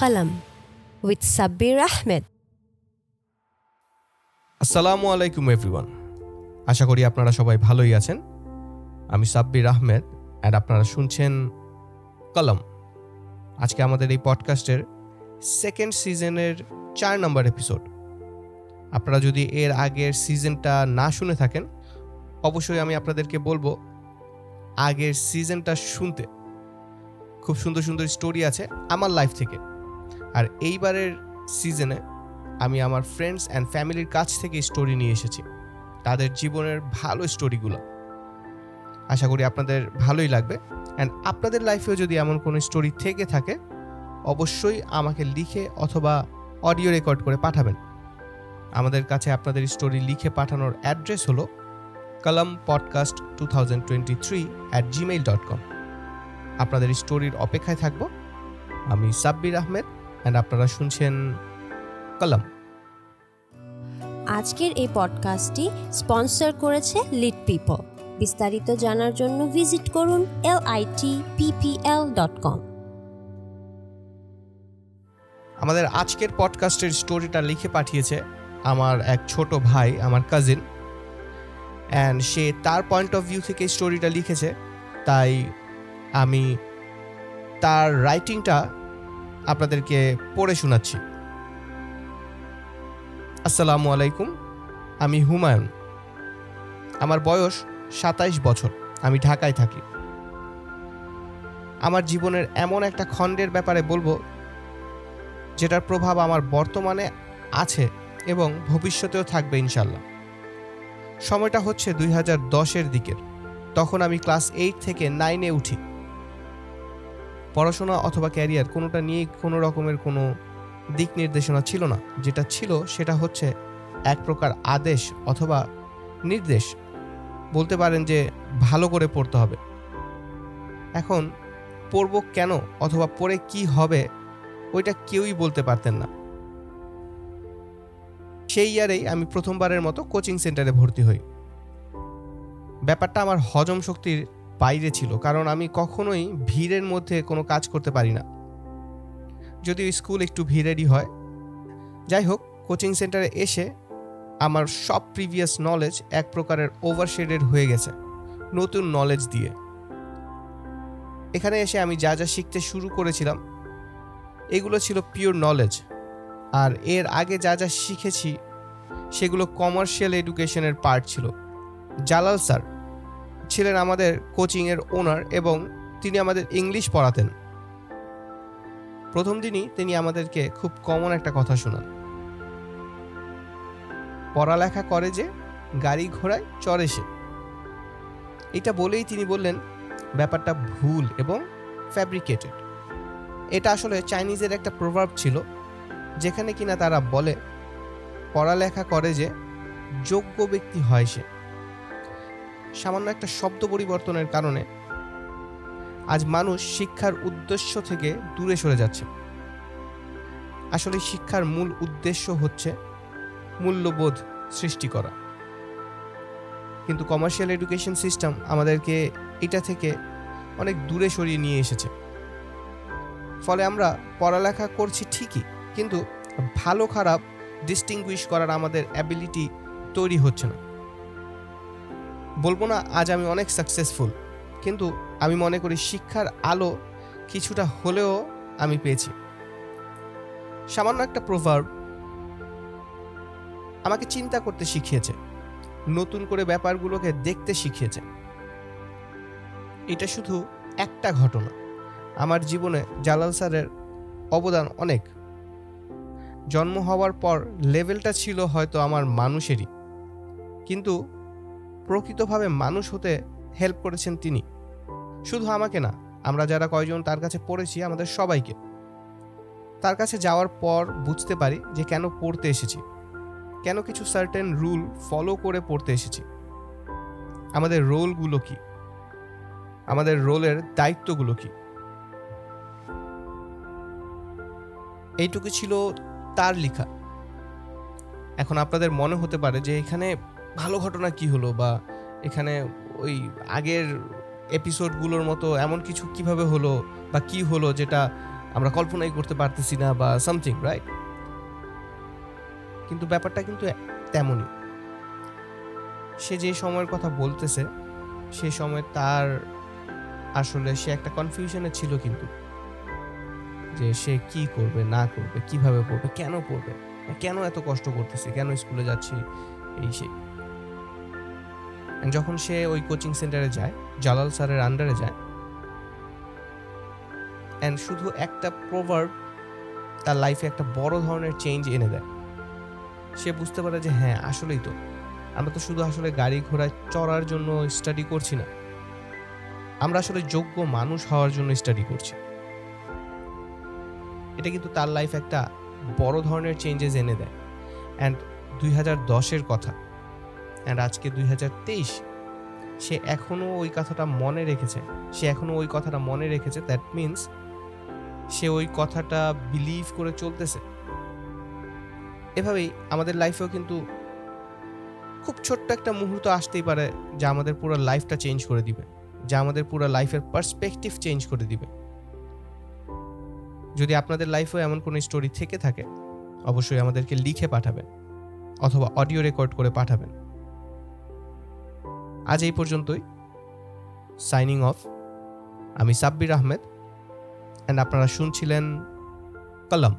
Qalam with Sabir Ahmed. আসসালামু আলাইকুম everyone আশা করি আপনারা সবাই ভালোই আছেন। আমি সাব্বির আহমেদ অ্যান্ড আপনারা শুনছেন কলম। আজকে আমাদের এই পডকাস্টের সেকেন্ড সিজনের চার নম্বর এপিসোড আপনারা যদি এর আগের সিজনটা না শুনে থাকেন, অবশ্যই আমি আপনাদেরকে বলব, আগের সিজনটা শুনতে। খুব সুন্দর সুন্দর স্টোরি আছে আমার লাইফ থেকে। আর এইবারের সিজনে আমি আমার ফ্রেন্ডস অ্যান্ড ফ্যামিলির কাছ থেকে স্টোরি নিয়ে এসেছি। তাদের জীবনের ভালো স্টোরিগুলো আশা করি আপনাদের ভালোই লাগবে। অ্যান্ড আপনাদের লাইফেও যদি এমন কোনো স্টোরি থেকে থাকে, অবশ্যই আমাকে লিখে অথবা অডিও রেকর্ড করে পাঠাবেন। আমাদের কাছে আপনাদের স্টোরি লিখে পাঠানোর অ্যাড্রেস হলো Kalam podcast two thousand twenty three at Gmail dot com আপনাদের স্টোরির অপেক্ষায় থাকব। আমি সাব্বির আহমেদ। অ্যান্ড আপনারা শুনছেন কলম। আজকের এই পডকাস্টটি স্পন্সর করেছে লিড পিপল বিস্তারিত জানার জন্য ভিজিট করুন L I T PPL dot com আমাদের আজকের পডকাস্টের স্টোরিটা লিখে পাঠিয়েছে আমার এক ছোট ভাই আমার কাজিন অ্যান্ড সে তার পয়েন্ট অফ ভিউ থেকে স্টোরিটা লিখেছে। তাই আমি তার রাইটিংটা আপনাদেরকে পড়ে শোনাচ্ছি। আসসালামু আলাইকুম, আমি হুমায়ুন। আমার বয়স সাতাইশ বছর, আমি ঢাকায় থাকি। আমার জীবনের এমন একটা খণ্ডের ব্যাপারে বলব, যেটার প্রভাব আমার বর্তমানে আছে এবং ভবিষ্যতেও থাকবে ইনশাল্লাহ সময়টা হচ্ছে দুই হাজার দশের দিকের। তখন আমি ক্লাস এইট থেকে নাইনে উঠি। পড়াশোনা অথবা ক্যারিয়ার কোনোটা নিয়েই কোনো রকমের কোনো দিক নির্দেশনা ছিল না। যেটা ছিল সেটা হচ্ছে এক প্রকার আদেশ অথবা নির্দেশ। বলতে পারেন যে ভালো করে পড়তে হবে। এখন পড়ব কেন অথবা পড়ে কি হবে ওইটা কেউই বলতে পারতেন না। সেই ইয়ারেই আমি প্রথমবারের মতো কোচিং সেন্টারে ভর্তি হই। ব্যাপারটা আমার হজম শক্তির বাইরে ছিল, কারণ আমি কখনোই ভিড়ের মধ্যে কোনো কাজ করতে পারি না। যদিও স্কুল একটু ভিড়েরই হয়। যাই হোক, কোচিং সেন্টারে এসে আমার সব প্রিভিয়াস নলেজ এক প্রকারের ওভারশেডেড হয়ে গেছে, নতুন নলেজ দিয়ে। এখানে এসে আমি যা যা শিখতে শুরু করেছিলাম, এগুলো ছিল পিওর নলেজ আর এর আগে যা যা শিখেছি, সেগুলো কমার্শিয়াল এডুকেশনের পার্ট ছিল। জালাল স্যার ছিলেন আমাদের কোচিংয়ের ওনার এবং তিনি আমাদের ইংলিশ পড়াতেন। প্রথম দিনই তিনি আমাদেরকে খুব কমন একটা কথা শোনান। পড়ালেখা করে যে গাড়ি ঘোড়ায় চড়ে সে। এটা বলেই তিনি বললেন, ব্যাপারটা ভুল এবং ফ্যাব্রিকেটেড এটা আসলে চাইনিজের একটা প্রভাব ছিল, যেখানে কিনা তারা বলে, পড়ালেখা করে যে যোগ্য ব্যক্তি হয় সে। সামান্য একটা শব্দ পরিবর্তনের কারণে আজ মানুষ শিক্ষার উদ্দেশ্য থেকে দূরে সরে যাচ্ছে। আসলে শিক্ষার মূল উদ্দেশ্য হচ্ছে মূল্যবোধ সৃষ্টি করা। কিন্তু কমার্শিয়াল এডুকেশন সিস্টেম আমাদেরকে এটা থেকে অনেক দূরে সরিয়ে নিয়ে এসেছে। ফলে আমরা পড়ালেখা করছি ঠিকই, কিন্তু ভালো খারাপ ডিস্টিংগুইশ করার আমাদের অ্যাবিলিটি তৈরি হচ্ছে না। বলব না, আজ আমি অনেক সাকসেসফুল কিন্তু আমি মনে করি শিক্ষার আলো কিছুটা হলেও আমি পেয়েছি। সামান্য একটা প্রভাব আমাকে চিন্তা করতে শিখিয়েছে, নতুন করে ব্যাপারগুলোকে দেখতে শিখিয়েছে। এটা শুধু একটা ঘটনা, আমার জীবনে জালাল স্যারের অবদান অনেক। জন্ম হওয়ার পর লেভেলটা ছিল হয়তো আমার মানুষেরই, কিন্তু প্রকৃতভাবে মানুষ হতে হেল্প করেছেন তিনি। শুধু আমাকে না, আমরা যারা কয়জন তার কাছে পড়েছি, আমাদের সবাইকে। তার কাছে যাওয়ার পর বুঝতে পারি যে কেন পড়তে এসেছি। কেন কিছু সার্টেন রুল ফলো করে পড়তে এসেছি। আমাদের রোলগুলো কি? আমাদের রোলের দায়িত্বগুলো কি? এইটুকু ছিল তার লেখা। এখন আপনাদের মনে হতে পারে যে এখানে ভালো ঘটনা কি হলো বা এখানে ওই আগের এপিসোডগুলোর মতো এমন কিছু কীভাবে হলো বা কি হলো যেটা আমরা কল্পনাই করতে পারতেছি না বা সামথিং রাইট কিন্তু ব্যাপারটা কিন্তু তেমনই। সে যে সময়ের কথা বলতেছে, সে সময় তার আসলে সে একটা কনফিউশনে ছিল কিন্তু। যে সে কি করবে, না করবে, কীভাবে পড়বে, কেন পড়বে, কেন এত কষ্ট করতেছে, কেন স্কুলে যাচ্ছি এই সেই যখন সে ওই কোচিং সেন্টারে যায়, জালাল স্যারের আন্ডারে যায় অ্যান্ড শুধু একটা প্রভার্ব তার লাইফে একটা বড় ধরনের চেঞ্জ এনে দেয়, সে বুঝতে পারে যে হ্যাঁ আসলেই তো। আমরা তো শুধু আসলে গাড়ি ঘোড়ায় চড়ার জন্য স্টাডি করছি না। আমরা আসলে যোগ্য মানুষ হওয়ার জন্য স্টাডি করছি। এটা কিন্তু তার লাইফ একটা বড় ধরনের চেঞ্জেস এনে দেয়। অ্যান্ড দুই হাজার দশের কথা অ্যান্ড আজকে দুই হাজার তেইশ, সে এখনও ওই কথাটা মনে রেখেছে। সে এখনও ওই কথাটা মনে রেখেছে দ্যাট মিন্স সে ওই কথাটা বিলিভ করে চলতেছে। এভাবেই আমাদের লাইফেও কিন্তু খুব ছোট্ট একটা মুহূর্ত আসতেই পারে যা আমাদের পুরো লাইফটা চেঞ্জ করে দিবে, যা আমাদের পুরো লাইফের পার্সপেক্টিভ চেঞ্জ করে দিবে। যদি আপনাদের লাইফেও এমন কোনো স্টোরি থেকে থাকে, অবশ্যই আমাদেরকে লিখে পাঠাবেন, অথবা অডিও রেকর্ড করে পাঠাবেন। আজ এই পর্যন্তই। সাইনিং অফ আমি সাব্বির আহমেদ। অ্যান্ড আপনারা শুনছিলেন কলম।